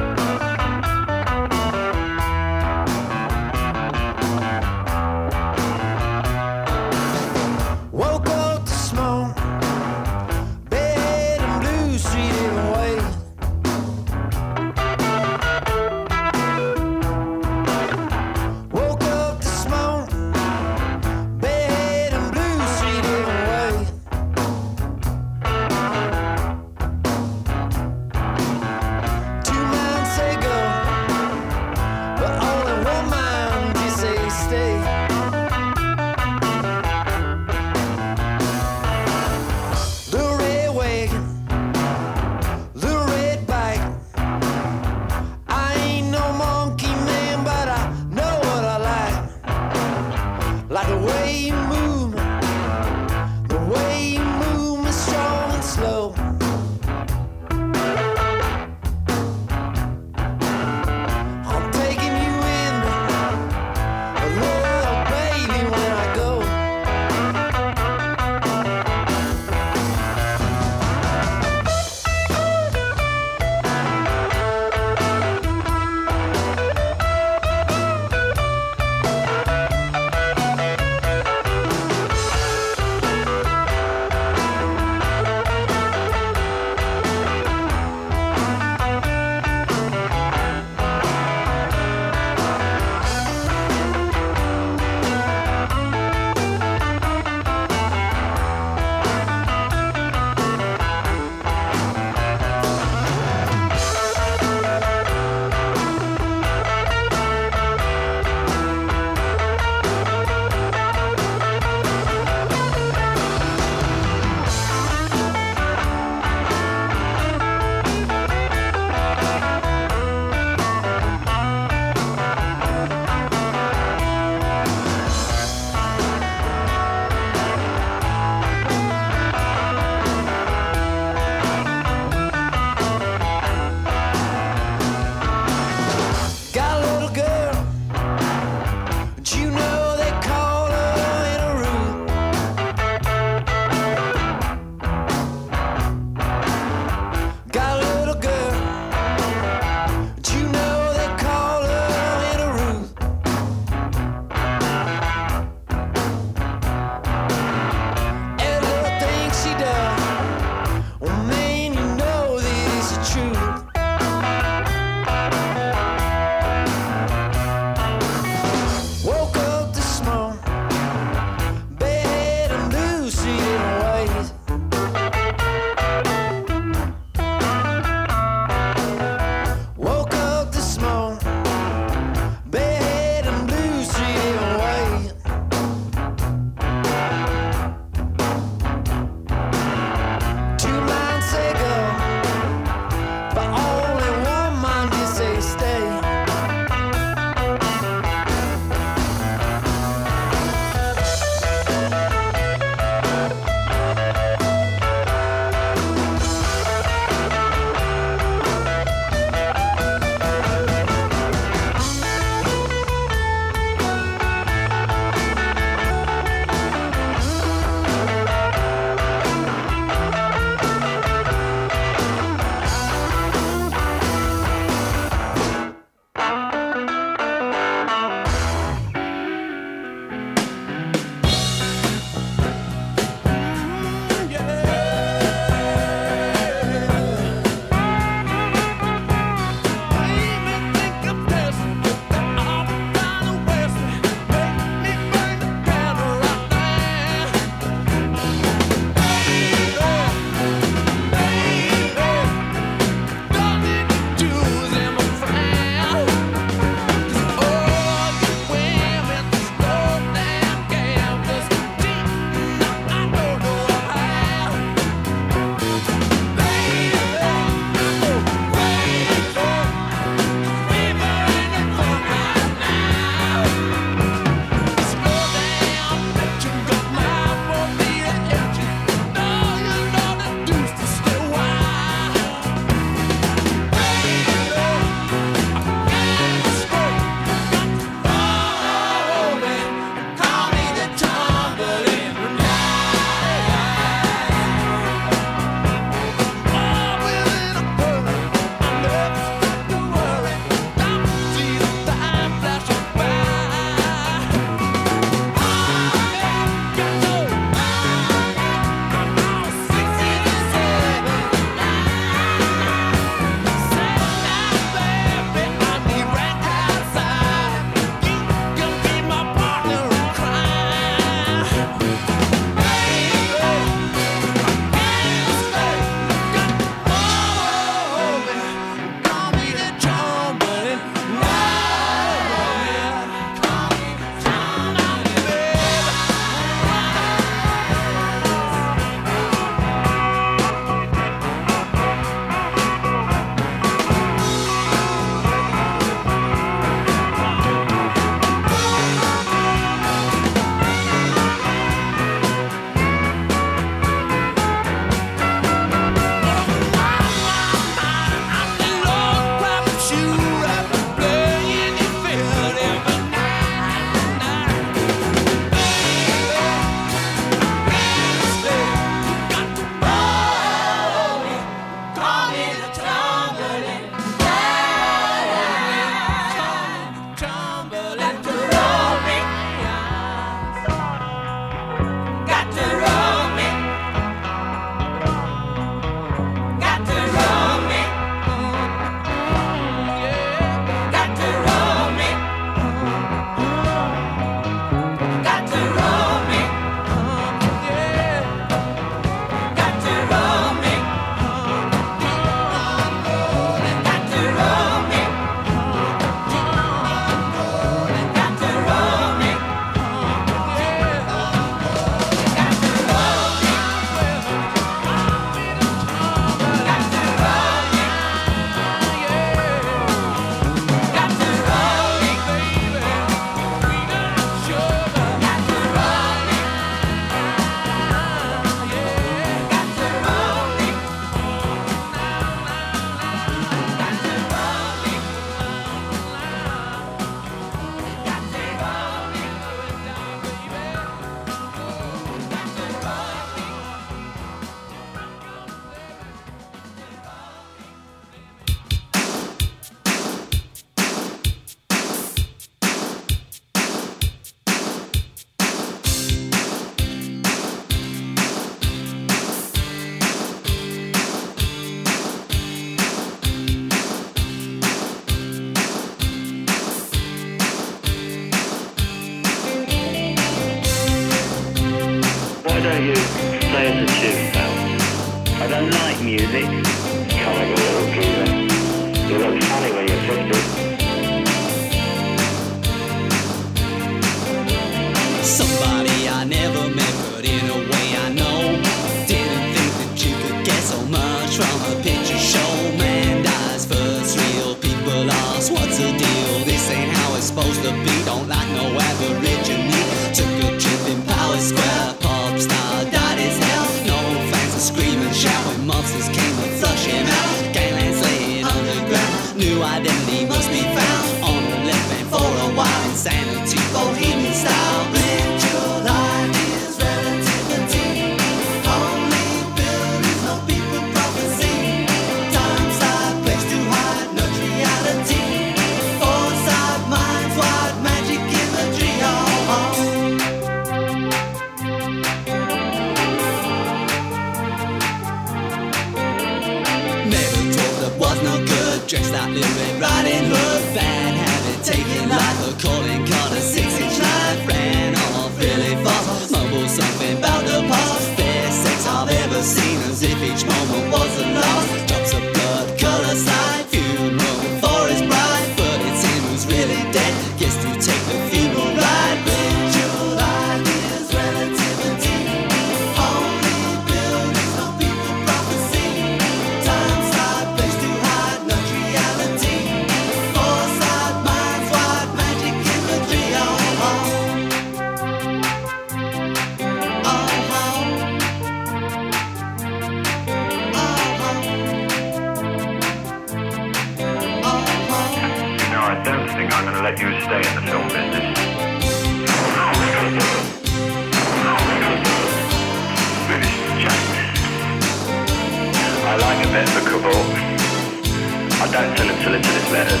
B: Listen to
V: this
W: letters.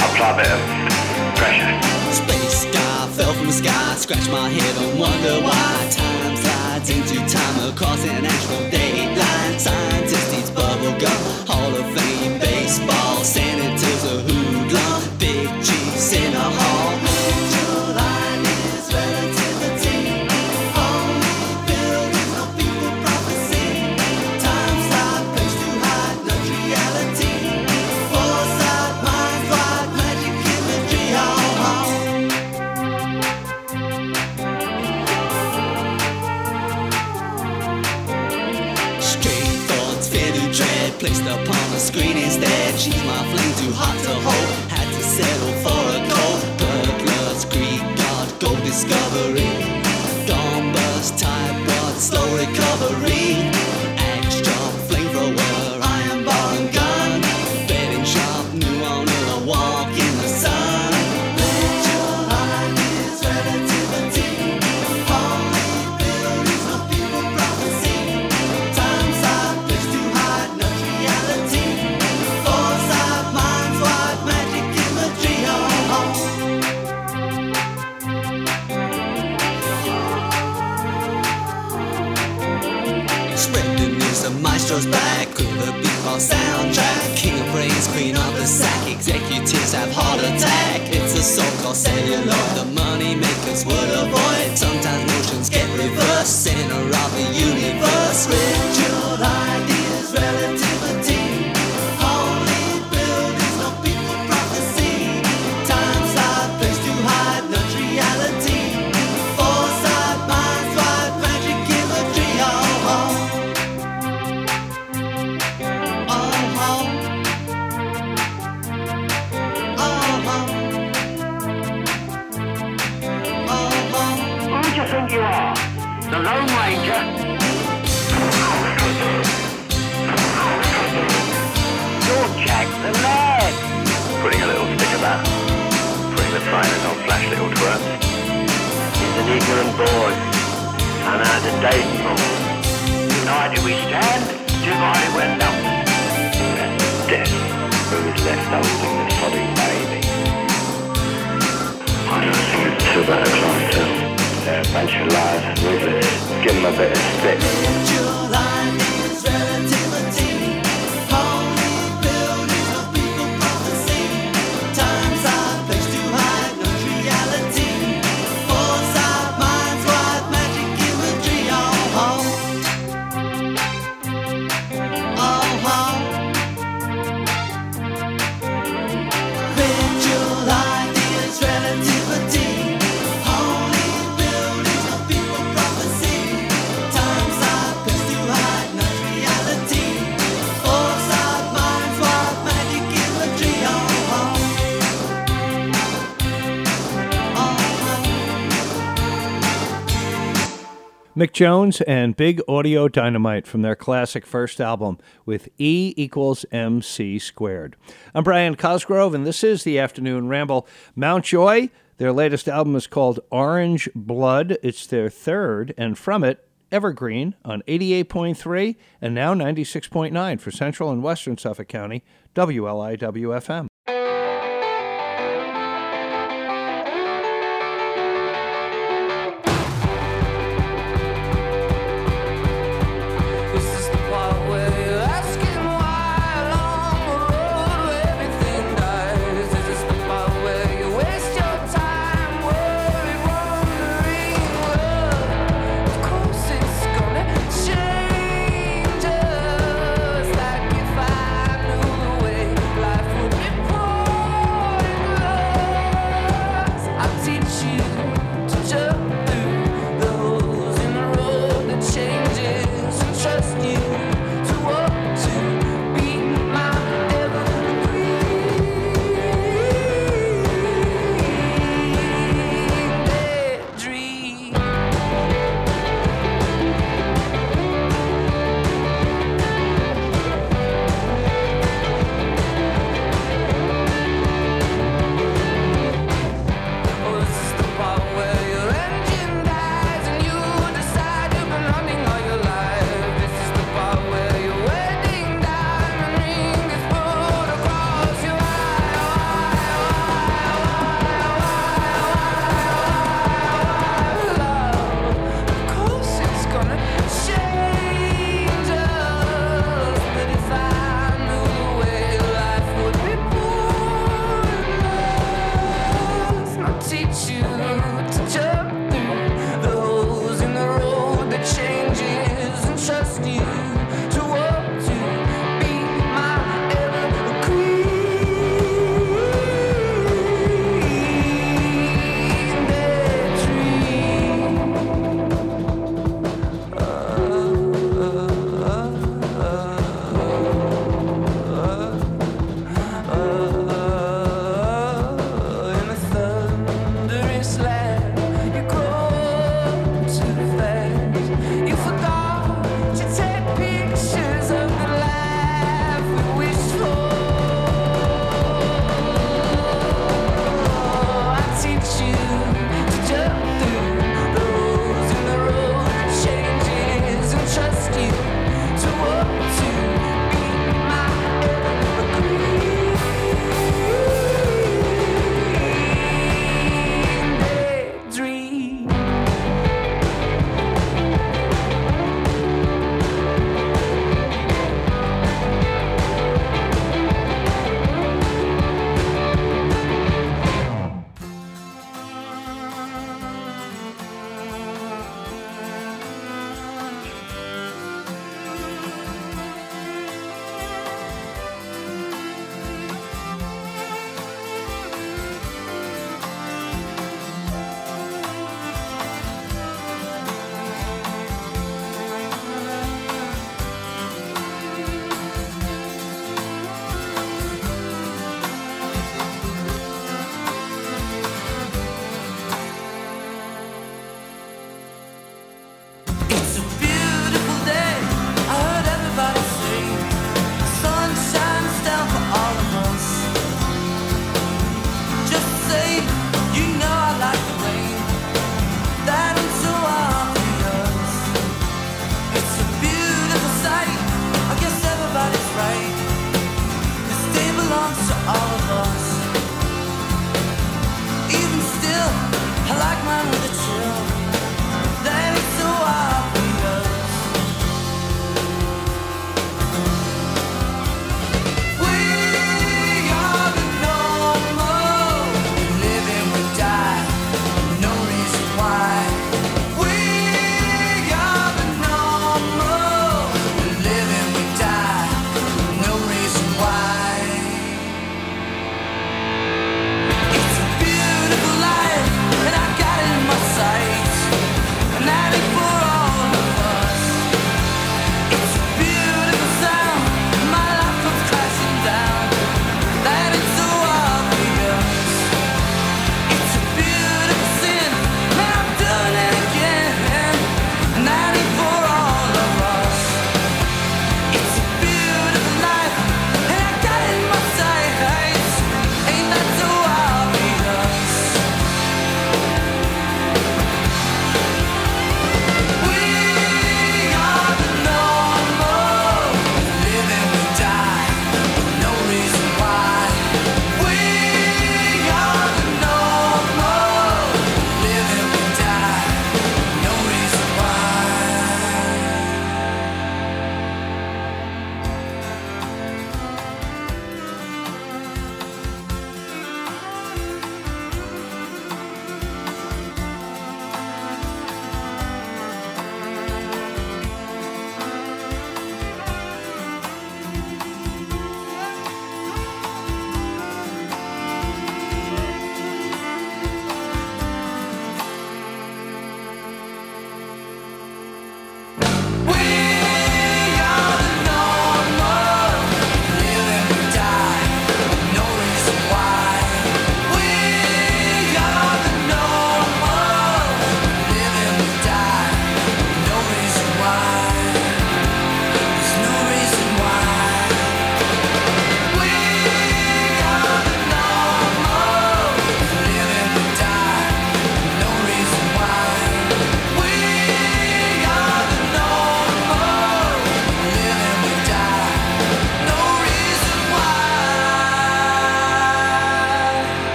W: I plummet pressure.
V: Space star fell from the sky, scratched my head and wonder why. Time slides into time across an actual dateline. Scientist eats bubble gum, Hall of Fame baseball. Senators a hoodlum, big chiefs in a hall. banks have heart attack. It's a so-called celluloid the money makers would avoid. Sometimes motions get reversed, center of the universe. Ritual ideas
W: relative. finest old flash little twerp. He's an ignorant boy, and I a dating for. United we stand, divided we're nothing. And death, who is left holding the sodding baby. I don't think it's too bad a climb. They're a bunch of liars and wizards. Give them a bit of stick.
C: Mick Jones and Big Audio Dynamite from their classic first album with E equals MC squared. I'm Brian Cosgrove, and this is the Afternoon Ramble. Mt. Joy, their latest album is called Orange Blood. It's their third, and from it, Evergreen on 88.3 and now 96.9 for Central and Western Suffolk County, WLIWFM.